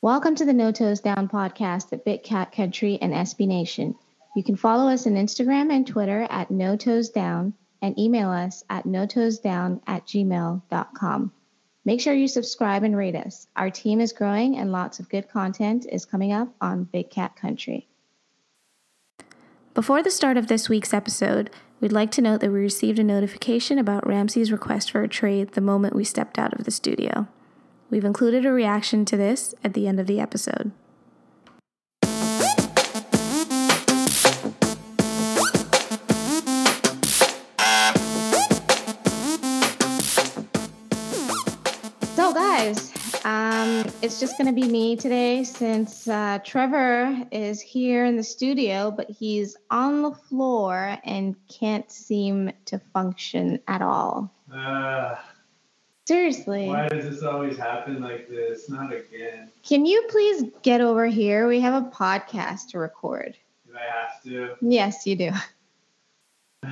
Welcome to the No Toes Down podcast at Big Cat Country and SB Nation. You can follow us on Instagram and Twitter at No Toes Down and email us at notoesdown at gmail.com. Make sure you subscribe and rate us. Our team is growing and lots of good content is coming up on Big Cat Country. Before the start of this week's episode, we'd like to note that we received a notification about Ramsey's request for a trade the moment we stepped out of the studio. We've included a reaction to this at the end of the episode. So, guys, um, it's just going to be me today since uh, Trevor is here in the studio, but he's on the floor and can't seem to function at all. Uh, Seriously. why does this always happen like this? Not again. Can you please get over here? We have a podcast to record. Do I have to? Yes, you do.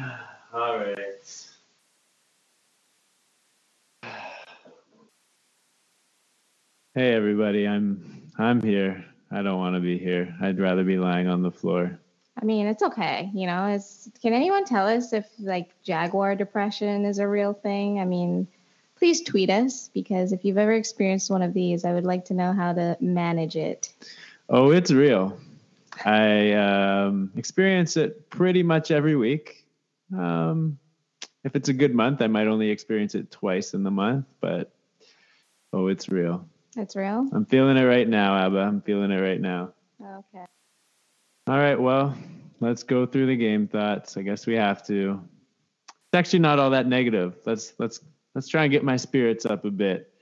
All right. Hey everybody, I'm I'm here. I don't want to be here. I'd rather be lying on the floor. I mean, it's okay. You know, it's, can anyone tell us if like jaguar depression is a real thing? I mean, please tweet us because if you've ever experienced one of these, I would like to know how to manage it. Oh, it's real. I um, experience it pretty much every week. Um, if it's a good month, I might only experience it twice in the month, but oh, it's real. It's real? I'm feeling it right now, Abba. I'm feeling it right now. Okay. All right, well, let's go through the game thoughts. I guess we have to. It's actually not all that negative. Let's let's let's try and get my spirits up a bit.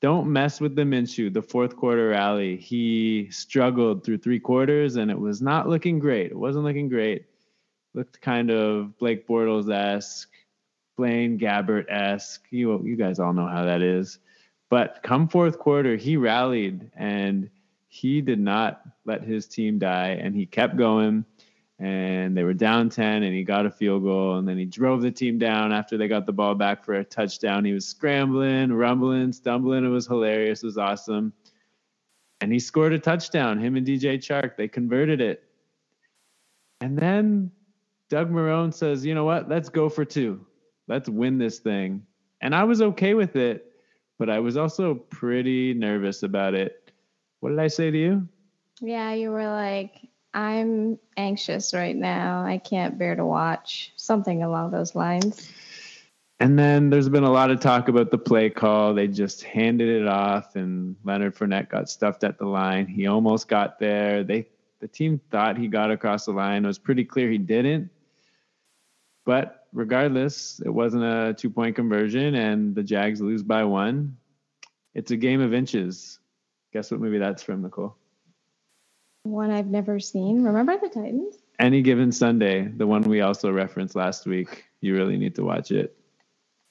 Don't mess with the Minshew. The fourth quarter rally, he struggled through three quarters, and it was not looking great. It wasn't looking great. Looked kind of Blake Bortles esque, Blaine Gabbert esque. You you guys all know how that is. But come fourth quarter, he rallied and he did not let his team die and he kept going and they were down 10 and he got a field goal and then he drove the team down after they got the ball back for a touchdown. He was scrambling rumbling stumbling. It was hilarious. It was awesome. And he scored a touchdown. Him and dj chark they converted it. And then doug marrone says you know what? Let's go for two. Let's win this thing. And i was okay with it but i was also pretty nervous about it. What did i say to you? Yeah, you were like, I'm anxious right now. I can't bear to watch. Something along those lines. And then there's been a lot of talk about the play call. They just handed it off, and Leonard Fournette got stuffed at the line. He almost got there. They the team thought he got across the line. It was pretty clear he didn't. But regardless, it wasn't a two point conversion, and the Jags lose by one. It's a game of inches. Guess what movie that's from, Nicole? One I've never seen. Remember the Titans? Any given Sunday, the one we also referenced last week. You really need to watch it.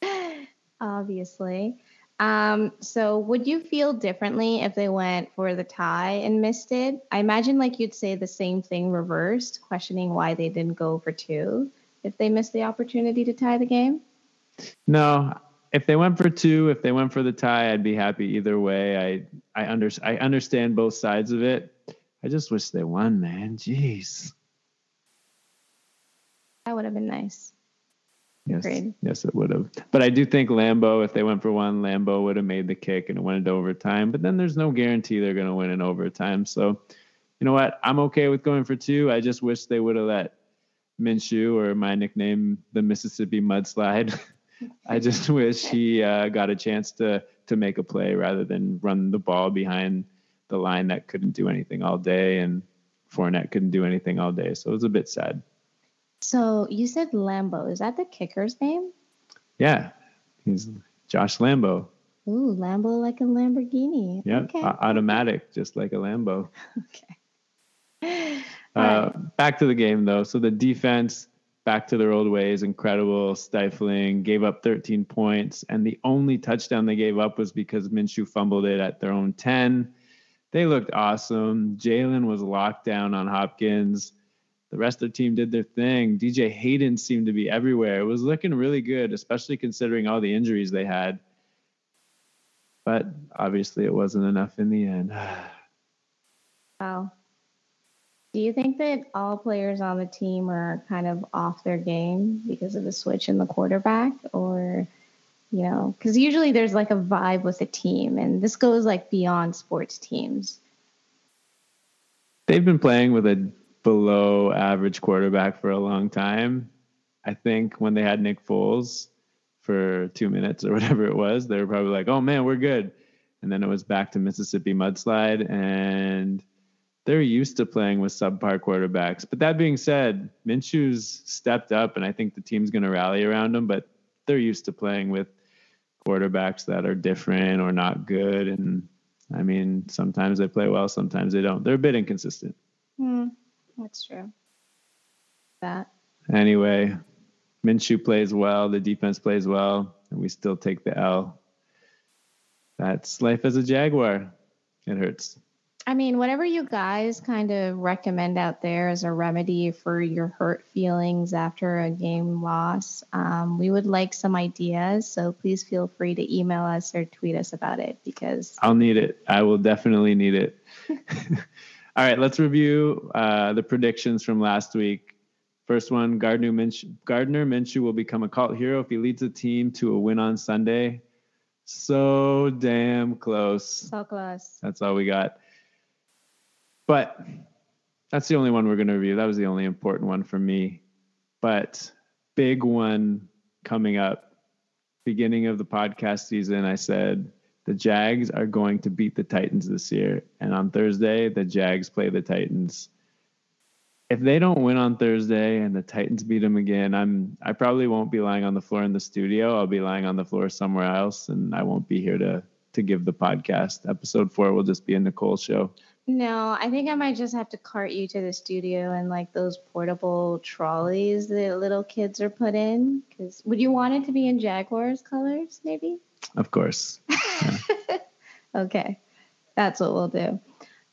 Obviously. Um, so would you feel differently if they went for the tie and missed it? I imagine like you'd say the same thing reversed, questioning why they didn't go for two if they missed the opportunity to tie the game. No, if they went for two, if they went for the tie, I'd be happy either way. I I under, I understand both sides of it. I just wish they won, man. Jeez. That would have been nice. Yes, yes, it would have. But I do think Lambo, if they went for one, Lambo would have made the kick and it went into overtime. But then there's no guarantee they're going to win in overtime. So, you know what? I'm okay with going for two. I just wish they would have let Minshew, or my nickname, the Mississippi Mudslide. I just wish he uh, got a chance to to make a play rather than run the ball behind the line that couldn't do anything all day, and Fournette couldn't do anything all day. So it was a bit sad. So you said Lambo. Is that the kicker's name? Yeah, he's Josh Lambo. Ooh, Lambo like a Lamborghini. Yeah, Okay. a- automatic, just like a Lambo. okay. Uh, Alright. Back to the game though. So the defense back to their old ways, incredible, stifling, gave up 13 points, and the only touchdown they gave up was because Minshew fumbled it at their own 10. They looked awesome. Jalen was locked down on Hopkins. The rest of the team did their thing. DJ Hayden seemed to be everywhere. It was looking really good, especially considering all the injuries they had. But obviously, it wasn't enough in the end. Wow. Do you think that all players on the team are kind of off their game because of the switch in the quarterback? Or, you know, because usually there's like a vibe with a team, and this goes like beyond sports teams. They've been playing with a below average quarterback for a long time. I think when they had Nick Foles for two minutes or whatever it was, they were probably like, oh man, we're good. And then it was back to Mississippi mudslide. And they're used to playing with subpar quarterbacks. But that being said, Minshew's stepped up, and I think the team's going to rally around him. But they're used to playing with quarterbacks that are different or not good. And I mean, sometimes they play well, sometimes they don't. They're a bit inconsistent. Hmm, that's true. That. Anyway, Minshew plays well, the defense plays well, and we still take the L. That's life as a Jaguar. It hurts. I mean, whatever you guys kind of recommend out there as a remedy for your hurt feelings after a game loss, um, we would like some ideas. So please feel free to email us or tweet us about it because I'll need it. I will definitely need it. All right, let's review uh, the predictions from last week. First one Gardner Minshew, Gardner Minshew will become a cult hero if he leads a team to a win on Sunday. So damn close. So close. That's all we got. But that's the only one we're going to review. That was the only important one for me. But big one coming up. Beginning of the podcast season, I said the Jags are going to beat the Titans this year. And on Thursday, the Jags play the Titans. If they don't win on Thursday and the Titans beat them again, I'm I probably won't be lying on the floor in the studio. I'll be lying on the floor somewhere else and I won't be here to to give the podcast. Episode 4 will just be a Nicole show. No, I think I might just have to cart you to the studio and like those portable trolleys that little kids are put in. Because would you want it to be in Jaguars colors, maybe? Of course. Yeah. okay, that's what we'll do.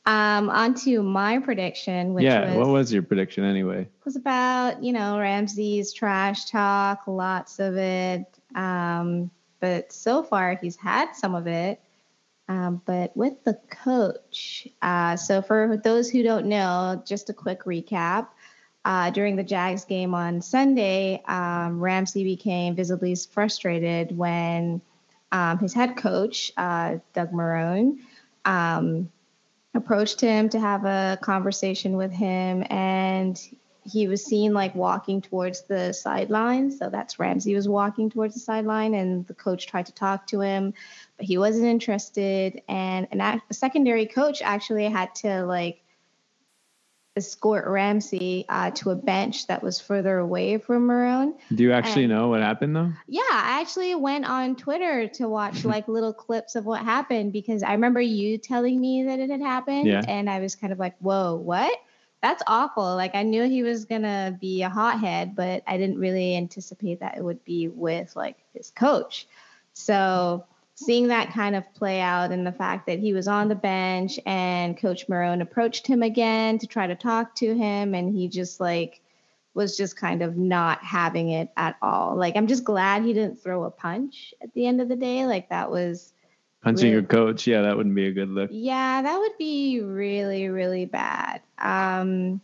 Um, on to my prediction, which yeah, was, what was your prediction anyway? It was about you know Ramsey's trash talk, lots of it. Um, but so far he's had some of it. Um, but with the coach, uh, so for those who don't know, just a quick recap. Uh, during the Jags game on Sunday, um, Ramsey became visibly frustrated when um, his head coach, uh, Doug Marrone, um, approached him to have a conversation with him. And he was seen like walking towards the sideline. So that's Ramsey was walking towards the sideline, and the coach tried to talk to him, but he wasn't interested. And an, a secondary coach actually had to like escort Ramsey uh, to a bench that was further away from Marrone. Do you actually and, know what happened though? Yeah, I actually went on Twitter to watch like little clips of what happened because I remember you telling me that it had happened, yeah. and I was kind of like, "Whoa, what?" That's awful. Like I knew he was gonna be a hothead, but I didn't really anticipate that it would be with like his coach. So seeing that kind of play out and the fact that he was on the bench and coach Marrone approached him again to try to talk to him and he just like was just kind of not having it at all. Like I'm just glad he didn't throw a punch at the end of the day. Like that was punching really, your coach. Yeah, that wouldn't be a good look. Yeah, that would be really really bad. Um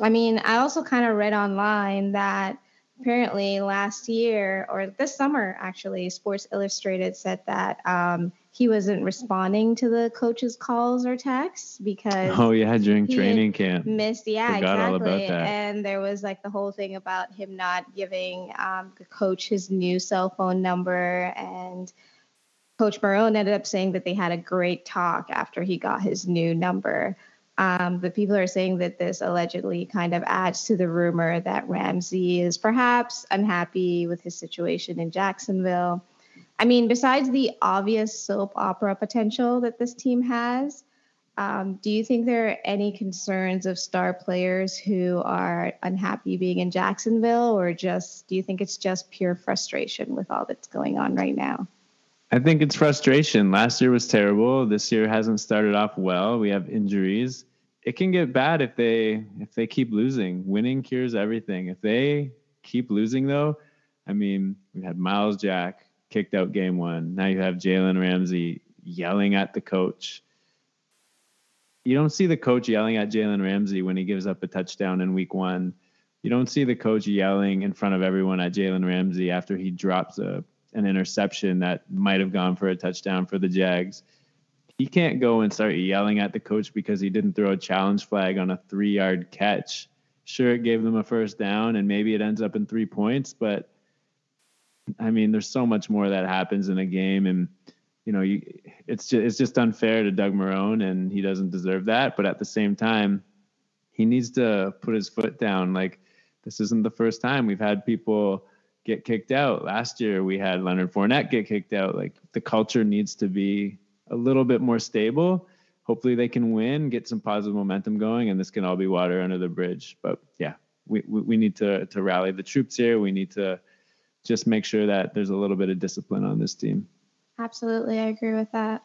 I mean, I also kind of read online that apparently last year or this summer actually sports illustrated said that um, he wasn't responding to the coach's calls or texts because oh yeah during training camp missed yeah Forgot exactly and there was like the whole thing about him not giving um, the coach his new cell phone number and coach Marrone ended up saying that they had a great talk after he got his new number um, but people are saying that this allegedly kind of adds to the rumor that Ramsey is perhaps unhappy with his situation in Jacksonville. I mean, besides the obvious soap opera potential that this team has, um, do you think there are any concerns of star players who are unhappy being in Jacksonville, or just do you think it's just pure frustration with all that's going on right now? I think it's frustration. Last year was terrible. This year hasn't started off well. We have injuries. It can get bad if they if they keep losing. Winning cures everything. If they keep losing though, I mean, we had Myles Jack kicked out game one. Now you have Jalen Ramsey yelling at the coach. you don't see the coach yelling at Jalen Ramsey when he gives up a touchdown in week one. You don't see the coach yelling in front of everyone at Jalen Ramsey after he drops a an interception that might have gone for a touchdown for the Jags. He can't go and start yelling at the coach because he didn't throw a challenge flag on a three yard catch. Sure, it gave them a first down and maybe it ends up in three points, but I mean, there's so much more that happens in a game, and you know, you, it's just it's just unfair to Doug Marrone, and he doesn't deserve that. But at the same time, he needs to put his foot down. Like this isn't the first time we've had people get kicked out. Last year we had Leonard Fournette get kicked out. Like the culture needs to be a little bit more stable. Hopefully they can win, get some positive momentum going, and this can all be water under the bridge. But yeah, we, we, we need to to rally the troops here. We need to just make sure that there's a little bit of discipline on this team. Absolutely, I agree with that.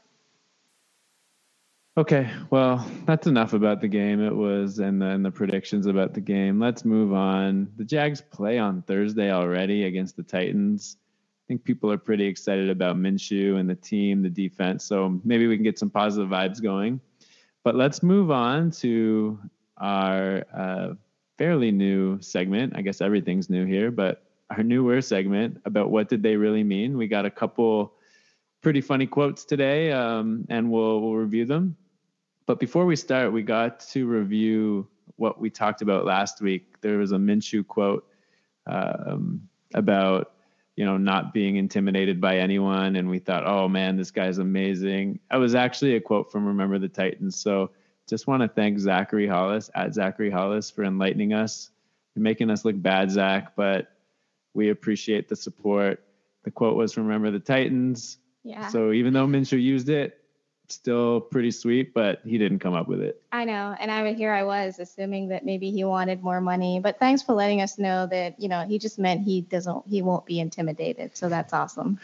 Okay, well, that's enough about the game. It was and the, the predictions about the game. Let's move on. The Jags play on Thursday already against the Titans. I think people are pretty excited about Minshew and the team, the defense. So maybe we can get some positive vibes going. But let's move on to our uh, fairly new segment. I guess everything's new here, but our newer segment about what did they really mean. We got a couple pretty funny quotes today, um, and we'll we'll review them. But before we start, we got to review what we talked about last week. There was a Minshew quote um, about you know not being intimidated by anyone, and we thought, oh man, this guy's amazing. That was actually a quote from Remember the Titans. So just want to thank Zachary Hollis at Zachary Hollis for enlightening us. You're making us look bad, Zach, but we appreciate the support. The quote was from Remember the Titans. Yeah. So even though Minshew used it, still pretty sweet, but he didn't come up with it. I know. And I here I was assuming that maybe he wanted more money. But thanks for letting us know that, you know, he just meant he doesn't he won't be intimidated. So that's awesome.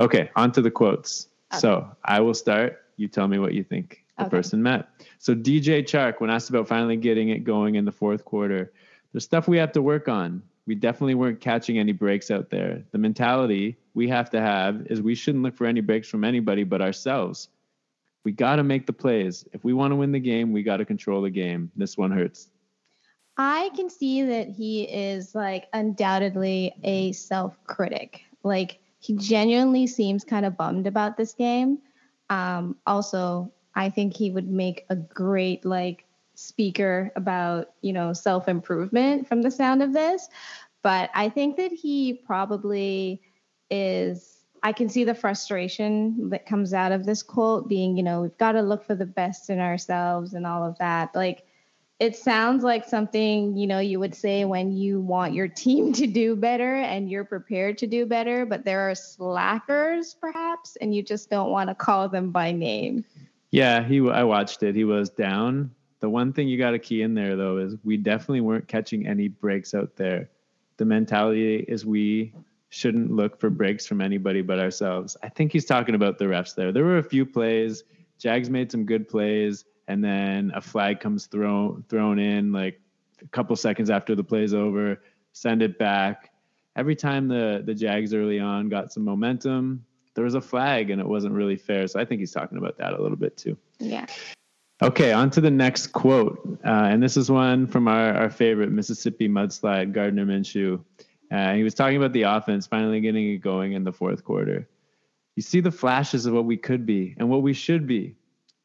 Okay, on to the quotes. Okay. So I will start. You tell me what you think the okay. person meant. So DJ Chark, when asked about finally getting it going in the fourth quarter, there's stuff we have to work on we definitely weren't catching any breaks out there. The mentality we have to have is we shouldn't look for any breaks from anybody but ourselves. We got to make the plays. If we want to win the game, we got to control the game. This one hurts. I can see that he is like undoubtedly a self critic. Like he genuinely seems kind of bummed about this game. Um, also, I think he would make a great like speaker about, you know, self improvement from the sound of this. But I think that he probably is, I can see the frustration that comes out of this quote being, you know, we've got to look for the best in ourselves and all of that. Like, it sounds like something you know you would say when you want your team to do better and you're prepared to do better but there are slackers perhaps and you just don't want to call them by name yeah he i watched it he was down the one thing you got to key in there though is we definitely weren't catching any breaks out there. The mentality is we shouldn't look for breaks from anybody but ourselves. I think he's talking about the refs there. There were a few plays. Jags made some good plays, and then a flag comes thrown thrown in like a couple seconds after the play's over. Send it back. Every time the the Jags early on got some momentum, there was a flag, and it wasn't really fair. So I think he's talking about that a little bit too. Yeah. Okay, on to the next quote. Uh, and this is one from our, our favorite Mississippi mudslide, Gardner Minshew. Uh, he was talking about the offense finally getting it going in the fourth quarter. You see the flashes of what we could be and what we should be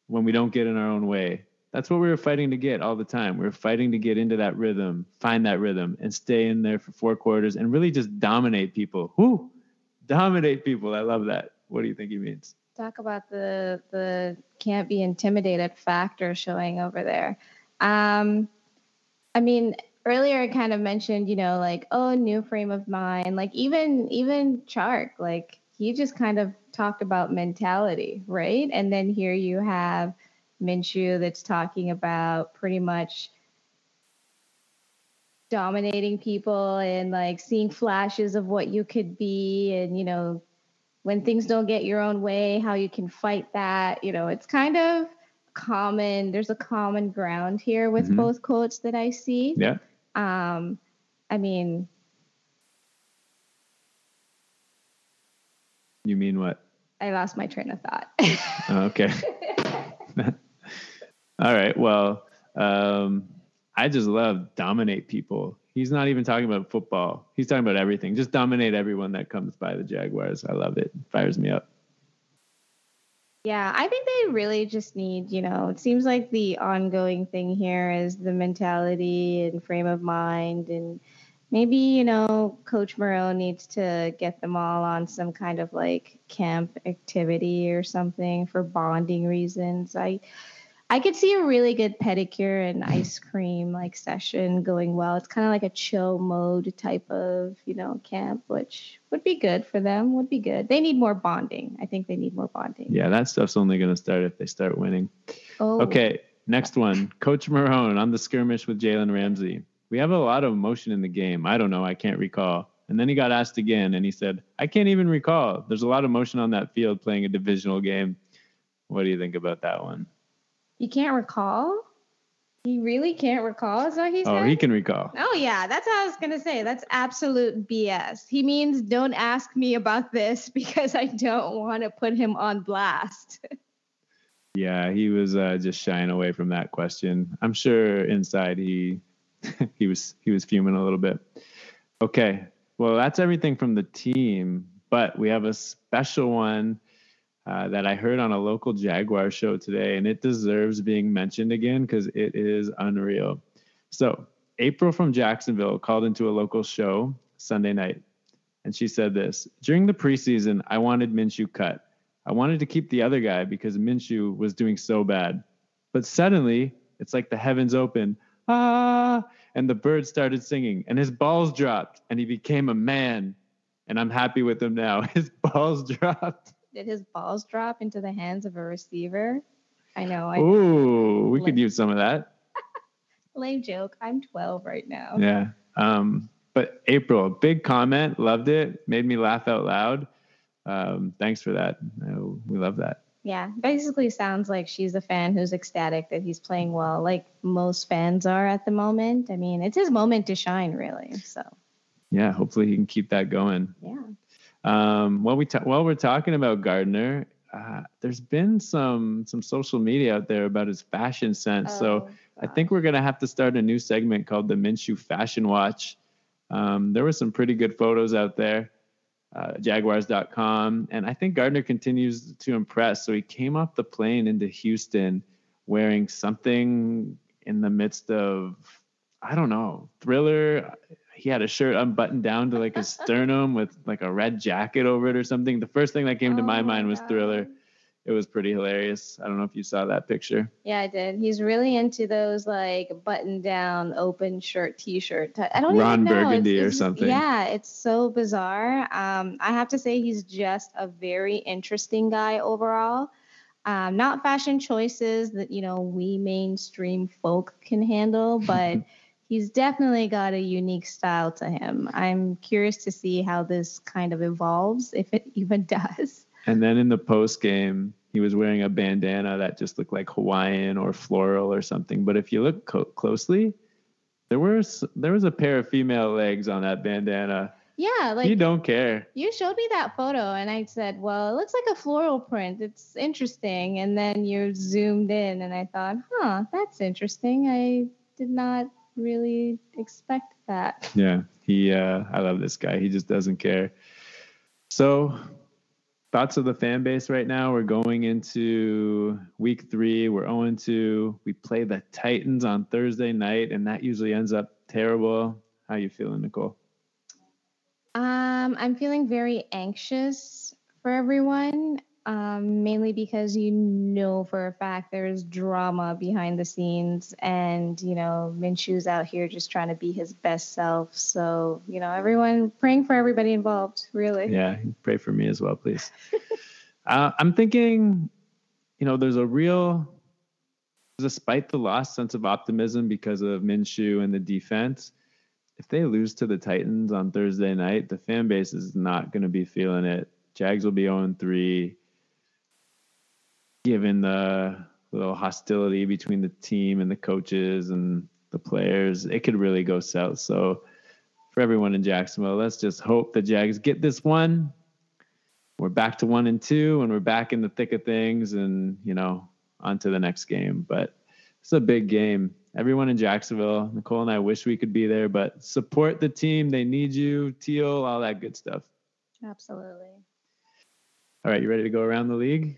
when we don't get in our own way. That's what we were fighting to get all the time. We were fighting to get into that rhythm, find that rhythm, and stay in there for four quarters and really just dominate people. Whoo! Dominate people. I love that. What do you think he means? talk about the the can't be intimidated factor showing over there. Um, I mean, earlier I kind of mentioned, you know, like oh, new frame of mind. Like even even Chark, like he just kind of talked about mentality, right? And then here you have Minshew that's talking about pretty much dominating people and like seeing flashes of what you could be and you know when things don't get your own way, how you can fight that. You know, it's kind of common. There's a common ground here with mm-hmm. both quotes that I see. Yeah. Um, I mean, you mean what? I lost my train of thought. oh, okay. All right. Well, um, I just love dominate people. He's not even talking about football. He's talking about everything. Just dominate everyone that comes by the Jaguars. I love it. Fires me up. Yeah, I think they really just need, you know, it seems like the ongoing thing here is the mentality and frame of mind. And maybe, you know, Coach Marrone needs to get them all on some kind of like camp activity or something for bonding reasons. I, I could see a really good pedicure and ice cream like session going well. It's kind of like a chill mode type of, you know, camp, which would be good for them. Would be good. They need more bonding. I think they need more bonding. Yeah, that stuff's only going to start if they start winning. Oh. Okay, next one. Coach Marrone on the skirmish with Jalen Ramsey. We have a lot of emotion in the game. I don't know. I can't recall. And then he got asked again, and he said, I can't even recall. There's a lot of motion on that field playing a divisional game. What do you think about that one? You can't recall? He really can't recall, is what he said? Oh, he can recall. Oh, yeah. That's what I was going to say. That's absolute BS. He means don't ask me about this because I don't want to put him on blast. yeah, he was uh, just shying away from that question. I'm sure inside he he was he was fuming a little bit. Okay. Well, that's everything from the team, but we have a special one uh, that I heard on a local Jaguar show today, and it deserves being mentioned again because it is unreal. So, April from Jacksonville called into a local show Sunday night, and she said this During the preseason, I wanted Minshew cut. I wanted to keep the other guy because Minshew was doing so bad. But suddenly, it's like the heavens opened. Ah, and the birds started singing, and his balls dropped, and he became a man. And I'm happy with him now. His balls dropped did his balls drop into the hands of a receiver? I know. I Ooh, we could use some of that. Lame joke. I'm 12 right now. Yeah. Um, but April, big comment, loved it, made me laugh out loud. Um, thanks for that. We love that. Yeah, basically sounds like she's a fan who's ecstatic that he's playing well, like most fans are at the moment. I mean, it's his moment to shine, really. So. Yeah, hopefully he can keep that going. Yeah. Um, while we ta- while we're talking about Gardner, uh, there's been some some social media out there about his fashion sense. Oh, so gosh. I think we're gonna have to start a new segment called the Minshew Fashion Watch. Um, there were some pretty good photos out there, uh, Jaguars.com, and I think Gardner continues to impress. So he came off the plane into Houston wearing something in the midst of I don't know thriller he had a shirt unbuttoned down to like his sternum with like a red jacket over it or something. The first thing that came oh to my, my mind was God. Thriller. It was pretty hilarious. I don't know if you saw that picture. Yeah, I did. He's really into those like button down, open shirt, t-shirt. I don't Ron even know. Burgundy it's, it's, or something. Yeah, it's so bizarre. Um, I have to say he's just a very interesting guy overall. Um, not fashion choices that you know we mainstream folk can handle, but he's definitely got a unique style to him. I'm curious to see how this kind of evolves, if it even does. And then in the post game, he was wearing a bandana that just looked like Hawaiian or floral or something. But if you look co- closely, there was there was a pair of female legs on that bandana. Yeah, like you don't care. You showed me that photo, and I said, "Well, it looks like a floral print. It's interesting." And then you zoomed in, and I thought, "Huh, that's interesting. I did not really expect that. Yeah, he. Uh, I love this guy. He just doesn't care. So, thoughts of the fan base right now? We're going into week three. We're 0 2. We play the Titans on Thursday night, and that usually ends up terrible. How you feeling, Nicole? Um, I'm feeling very anxious for everyone um, mainly because you know for a fact there's drama behind the scenes, and you know Minshew's out here just trying to be his best self. So you know, everyone praying for everybody involved, really. Yeah, pray for me as well, please. uh, I'm thinking, you know, there's a real, despite the lost sense of optimism because of Minshew and the defense. If they lose to the Titans on Thursday night, the fan base is not going to be feeling it. Jags will be 0 3 given the little hostility between the team and the coaches and the players, it could really go south. So for everyone in Jacksonville, let's just hope the Jags get this one. We're back to one and two, and we're back in the thick of things, and you know, on to the next game. But It's a big game. Everyone in Jacksonville, Nicole and I wish we could be there, but support the team. They need you, Teal, all that good stuff. Absolutely. All right, you ready to go around the league?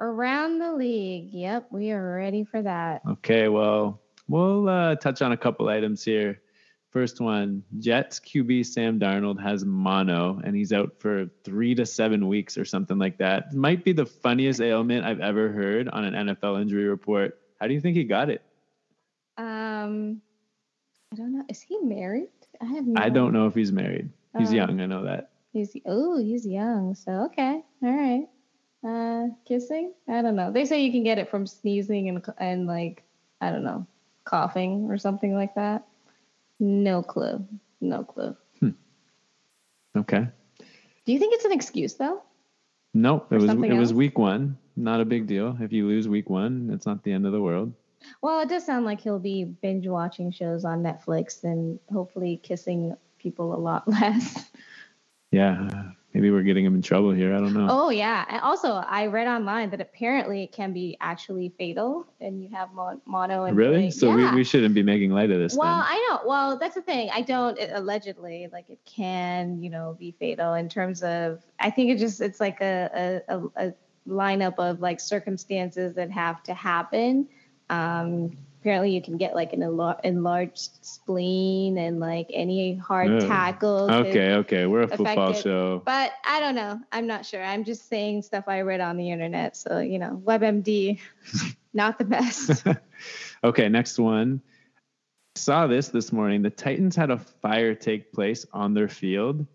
Around the league. Yep, we are ready for that. Okay, well, we'll uh, touch on a couple items here. First one Jets QB Sam Darnold has mono and he's out for three to seven weeks or something like that. Might be the funniest ailment I've ever heard on an NFL injury report. How do you think he got it? Um, I don't know. Is he married? I have no I don't know if he's married. He's Uh, young, I know that. He's oh, he's young. So okay, all right. Uh, kissing? I don't know. They say you can get it from sneezing and and like I don't know, coughing or something like that. No clue. No clue. Okay. Do you think it's an excuse though? No, it Or was it was week one. Not a big deal. If you lose week one, it's not the end of the world. Well, it does sound like he'll be binge watching shows on Netflix and hopefully kissing people a lot less. Yeah, maybe we're getting him in trouble here. I don't know. Oh yeah. And also, I read online that apparently it can be actually fatal, and you have mon- mono and really? So yeah. we, we shouldn't be making light of this. Well, then. I know. Well, that's the thing. I don't it, allegedly like it can, you know, be fatal in terms of. I think it just it's like a a, a, a lineup of like circumstances that have to happen. Um, apparently, you can get like an enlar- enlarged spleen and like any hard tackle. Okay, okay. We're a football affected. show. But I don't know. I'm not sure. I'm just saying stuff I read on the internet. So you know, WebMD, not the best. okay, next one. Saw this this morning. The Titans had a fire take place on their field.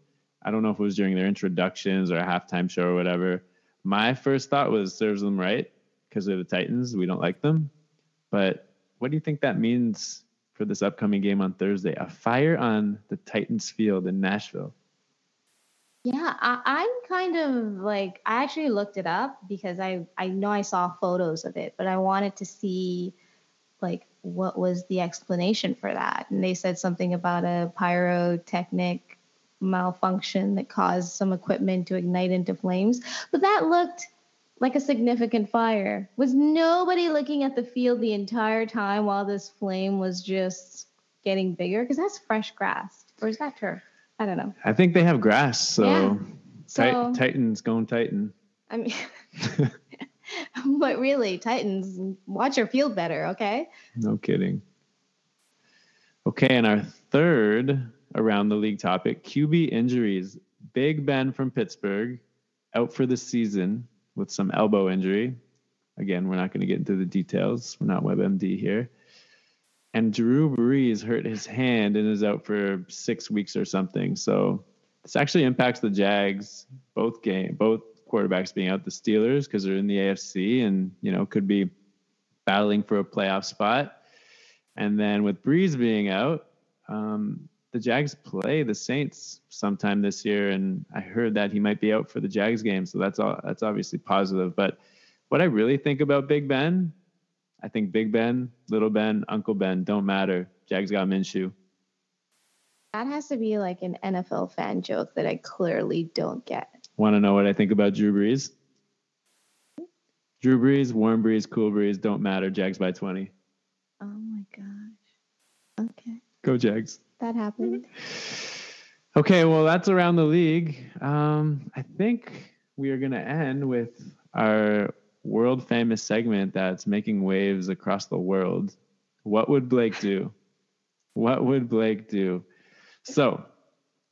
I don't know if it was during their introductions or a halftime show or whatever. My first thought was serves them right because they're the Titans. We don't like them. But what do you think that means for this upcoming game on Thursday? A fire on the Titans field in Nashville. Yeah, I, I'm kind of like I actually looked it up because I I know I saw photos of it, but I wanted to see like what was the explanation for that, and they said something about a pyrotechnic malfunction that caused some equipment to ignite into flames, but that looked like a significant fire. Was nobody looking at the field the entire time while this flame was just getting bigger? Because that's fresh grass, or is that turf? I don't know. I think they have grass, so, Yeah. Tit- So- Titans going Titan. I mean, but really, Titans, watch your field better, okay? No kidding. Okay, and our third around the league topic QB injuries. Big Ben from Pittsburgh out for the season with some elbow injury. Again, we're not going to get into the details. We're not WebMD here. And Drew Brees hurt his hand and is out for six weeks or something. So this actually impacts the Jags, both game, both quarterbacks being out. The Steelers because they're in the AFC and you know could be battling for a playoff spot. And then with Brees being out, um, the Jags play the Saints sometime this year, and I heard that he might be out for the Jags game. So that's all. That's obviously positive. But what I really think about Big Ben, I think Big Ben, Little Ben, Uncle Ben don't matter. Jags got Minshew. That has to be like an NFL fan joke that I clearly don't get. Want to know what I think about Drew Brees? Drew Brees, warm breeze, cool breeze, don't matter. Jags by 20. Oh my gosh. Okay, Go Jags. That happened. Okay, well, that's around the league. Um, I think we are going to end with our world famous segment that's making waves across the world. What would Blake do? What would Blake do? So,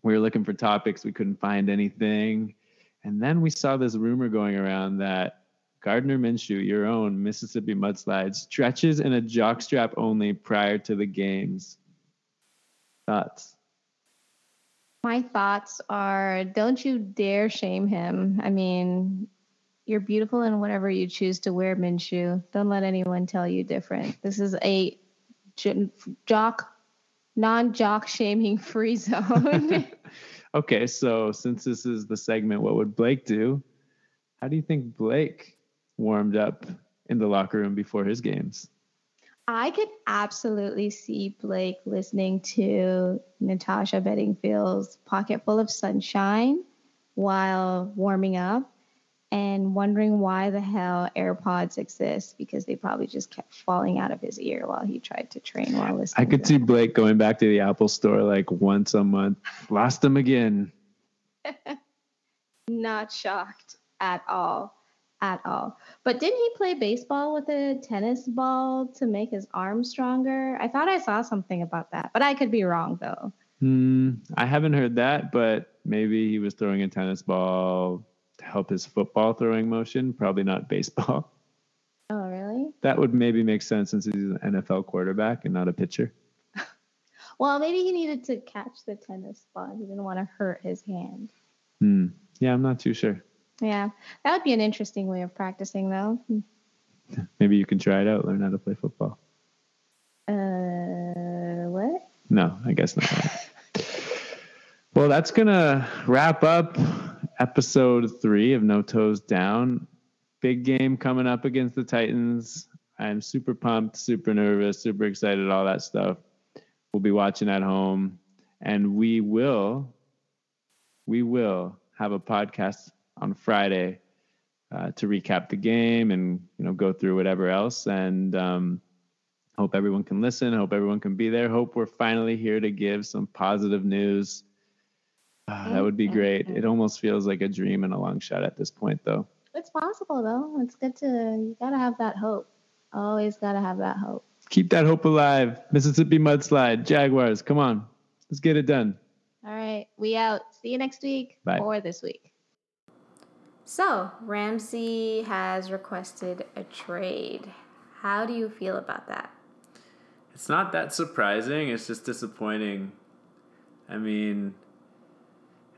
we were looking for topics, we couldn't find anything. And then we saw this rumor going around that Gardner Minshew, your own Mississippi mudslide, stretches in a jockstrap only prior to the games. Thoughts? My thoughts are don't you dare shame him. I mean, you're beautiful in whatever you choose to wear, Minshew. Don't let anyone tell you different. This is a jock, non jock shaming free zone. okay, so since this is the segment, what would Blake do? How do you think Blake warmed up in the locker room before his games? I could absolutely see Blake listening to Natasha Bedingfield's Pocket Full of Sunshine while warming up. and wondering why the hell AirPods exist because they probably just kept falling out of his ear while he tried to train while listening. I could see. Blake going back to the Apple store like once a month. Lost them again. Not shocked at all. At all. But didn't he play baseball with a tennis ball to make his arm stronger? I thought I saw something about that, but I could be wrong though. Hmm, I haven't heard that, but maybe he was throwing a tennis ball to help his football throwing motion. Probably not baseball. Oh, really? That would maybe make sense since he's an NFL quarterback and not a pitcher. Well, maybe he needed to catch the tennis ball. He didn't want to hurt his hand. Hmm. Yeah, I'm not too sure. Yeah, that would be an interesting way of practicing, though. Maybe you can try it out, learn how to play football. Uh, what? No, I guess not. well, that's to wrap up episode three of No Toes Down. Big game coming up against the Titans. I'm super pumped, super nervous, super excited, all that stuff. We'll be watching at home and we will, we will have a podcast on Friday uh, to recap the game and, you know, go through whatever else. And, um, Hope everyone can listen. Hope everyone can be there. Hope we're finally here to give some positive news. Ah, that would be great. It almost feels like a dream and a long shot at this point, though. It's possible, though. It's good to, you gotta have that hope. Always gotta have that hope. Keep that hope alive. Mississippi mudslide, Jaguars. Come on, let's get it done. All right, we out. See you next week Bye. or this week. So, Ramsey has requested a trade. How do you feel about that? It's not that surprising. It's just disappointing. I mean,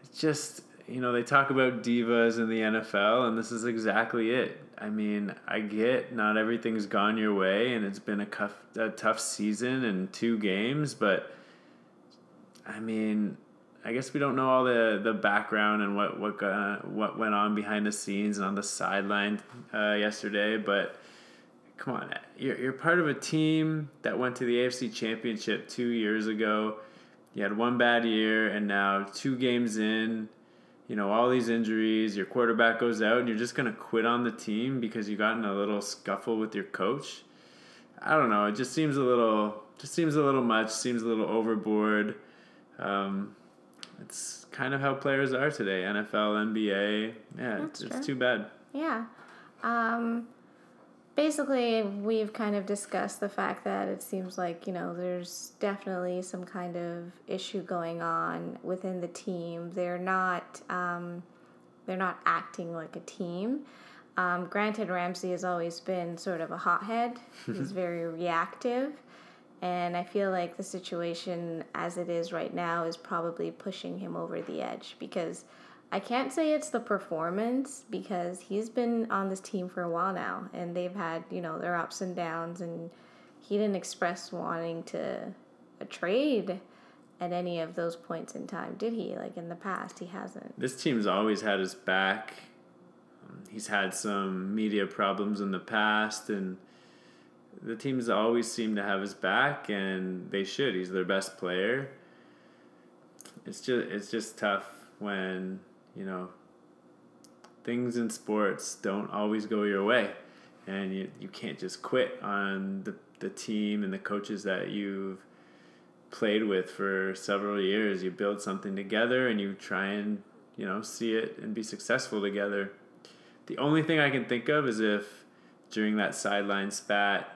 it's just, you know, they talk about divas in the NFL, and this is exactly it. I mean, I get not everything's gone your way, and it's been a, a tough season and two games, but I mean, I guess we don't know all the, the background and what what uh, what went on behind the scenes and on the sideline uh, yesterday, but come on, you're, you're part of a team that went to the AFC Championship two years ago. You had one bad year, and now two games in, you know, all these injuries, your quarterback goes out, and you're just to quit on the team because you got in a little scuffle with your coach. I don't know. It just seems a little, just seems a little much, seems a little overboard. Um, it's kind of how players are today NFL, NBA. Yeah, That's it's, it's too bad. Yeah. Um, basically, we've kind of discussed the fact that it seems like, you know, there's definitely some kind of issue going on within the team. They're not, um, they're not acting like a team. Um, granted, Ramsey has always been sort of a hothead. He's very reactive. And I feel like the situation as it is right now is probably pushing him over the edge because I can't say it's the performance because he's been on this team for a while now and they've had, you know, their ups and downs and he didn't express wanting to a trade at any of those points in time, did he? Like in the past, he hasn't. This team's always had his back. He's had some media problems in the past, and the teams always seem to have his back, and they should. He's their best player. It's just it's just tough when you know things in sports don't always go your way, and you you can't just quit on the the team and the coaches that you've played with for several years. You build something together and you try and, you know, see it and be successful together. The only thing I can think of is if during that sideline spat,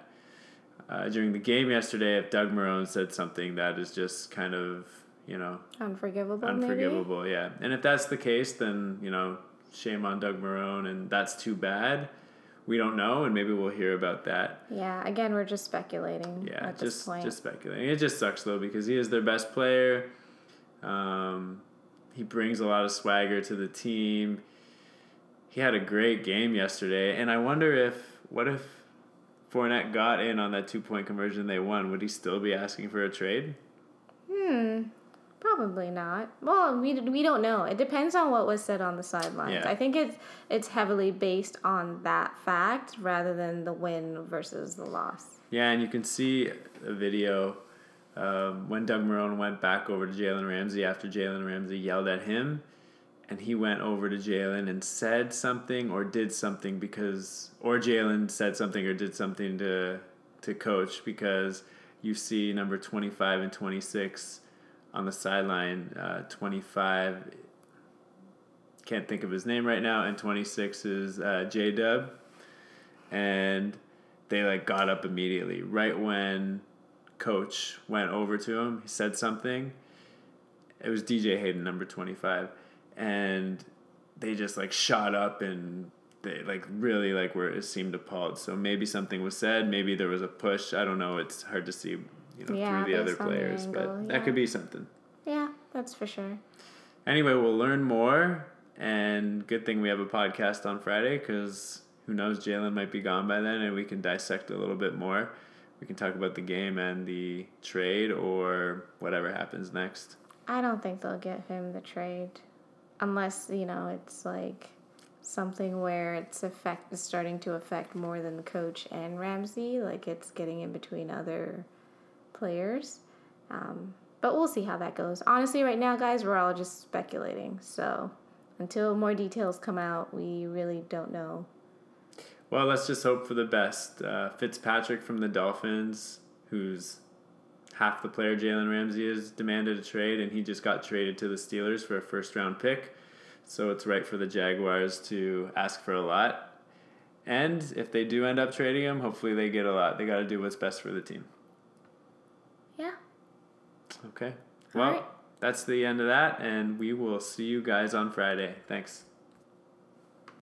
uh, during the game yesterday, if Doug Marrone said something that is just kind of, you know, Unforgivable, unforgivable. Yeah. And if that's the case, then, you know, shame on Doug Marrone and that's too bad. We don't know, and maybe we'll hear about that. Yeah, again, we're just speculating Yeah, at this just point. just speculating. It just sucks though because he is their best player. Um, he brings a lot of swagger to the team. He had a great game yesterday, and I wonder if what if Fournette got in on that two point conversion they won? Would he still be asking for a trade? Hmm. Probably not. Well, we, we don't know. It depends on what was said on the sidelines. Yeah. I think it's it's heavily based on that fact rather than the win versus the loss. Yeah, and you can see a video um, when Doug Marrone went back over to Jalen Ramsey after Jalen Ramsey yelled at him, and he went over to Jalen and said something or did something because, or Jalen said something or did something to to coach because you see number twenty five and twenty six on the sideline. Uh, twenty five can't think of his name right now, and twenty six is uh, J Dub, and they like got up immediately right when coach went over to him. He said something. It was DJ Hayden, number twenty five and they just like shot up and they like really like were it seemed appalled. So maybe something was said, maybe there was a push. I don't know. It's hard to see, you know, Yeah, through the other on the players, but angle, that could be something. Yeah, that's for sure. Anyway, we'll learn more, and good thing we have a podcast on Friday because who knows, Jalen might be gone by then, and we can dissect a little bit more. We can talk about the game and the trade or whatever happens next. I don't think they'll get him the trade, unless you know it's like something where it's affect is starting to affect more than the coach and Ramsey, like it's getting in between other players. Um, but we'll see how that goes. Honestly, right now, guys, we're all just speculating. So until more details come out, we really don't know. Well, let's just hope for the best. Uh, Fitzpatrick from the Dolphins, who's half the player Jalen Ramsey is, demanded a trade, and he just got traded to the Steelers for a first round pick. So it's right for the Jaguars to ask for a lot. And if they do end up trading him, hopefully they get a lot. They got to do what's best for the team. Yeah. Okay. All Well, right. that's the end of that, and we will see you guys on Friday. Thanks.